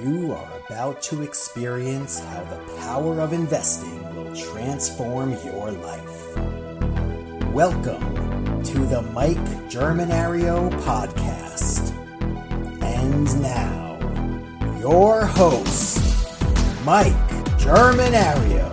You are about to experience how the power of investing will transform your life. Welcome to the Mike Germanario podcast. And now, your host, Mike Germanario.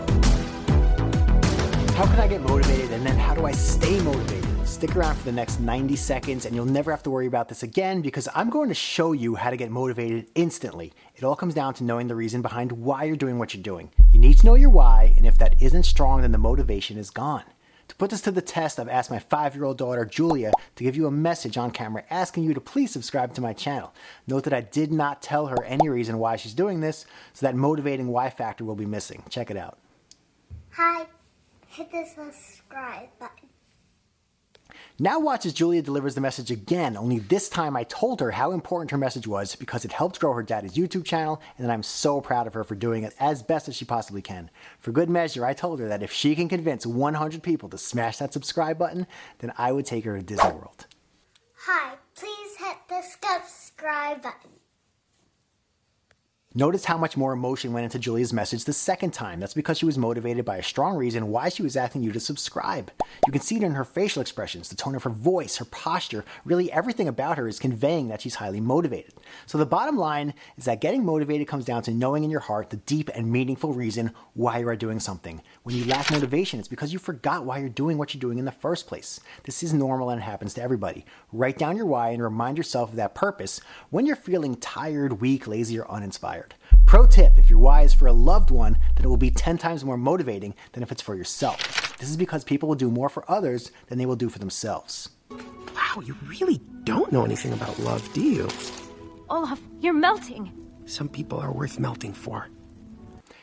How can I get motivated and then how do I stay motivated? Stick around for the next 90 seconds and you'll never have to worry about this again because I'm going to show you how to get motivated instantly. It all comes down to knowing the reason behind why you're doing what you're doing. You need to know your why, and if that isn't strong, then the motivation is gone. To put this to the test, I've asked my five year old daughter, Julia, to give you a message on camera asking you to please subscribe to my channel. Note that I did not tell her any reason why she's doing this, so that motivating why factor will be missing. Check it out. Hi, hit the subscribe button. Now watch as Julia delivers the message again, only this time I told her how important her message was because it helped grow her daddy's YouTube channel, and I'm so proud of her for doing it as best as she possibly can. For good measure, I told her that if she can convince 100 people to smash that subscribe button, then I would take her to Disney World. Hi, please hit the subscribe button. Notice how much more emotion went into Julia's message the second time. That's because she was motivated by a strong reason why she was asking you to subscribe. You can see it in her facial expressions, the tone of her voice, her posture. Really, everything about her is conveying that she's highly motivated. So, the bottom line is that getting motivated comes down to knowing in your heart the deep and meaningful reason why you are doing something. When you lack motivation, it's because you forgot why you're doing what you're doing in the first place. This is normal and it happens to everybody. Write down your why and remind yourself of that purpose when you're feeling tired, weak, lazy, or uninspired. Pro tip if your why is for a loved one, then it will be 10 times more motivating than if it's for yourself. This is because people will do more for others than they will do for themselves. Wow, you really don't know anything about love, do you? Olaf, you're melting. Some people are worth melting for.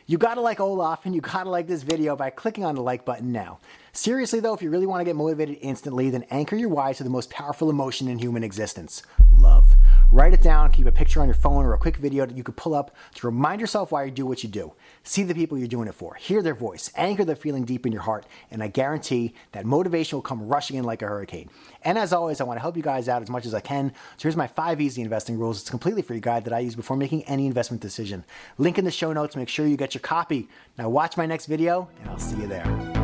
You gotta like Olaf and you gotta like this video by clicking on the like button now. Seriously though, if you really wanna get motivated instantly, then anchor your why to the most powerful emotion in human existence love. Write it down, keep a picture on your phone or a quick video that you could pull up to remind yourself why you do what you do. See the people you're doing it for, hear their voice, anchor the feeling deep in your heart, and I guarantee that motivation will come rushing in like a hurricane. And as always, I want to help you guys out as much as I can. So here's my five easy investing rules. It's a completely free guide that I use before making any investment decision. Link in the show notes. Make sure you get your copy. Now watch my next video, and I'll see you there.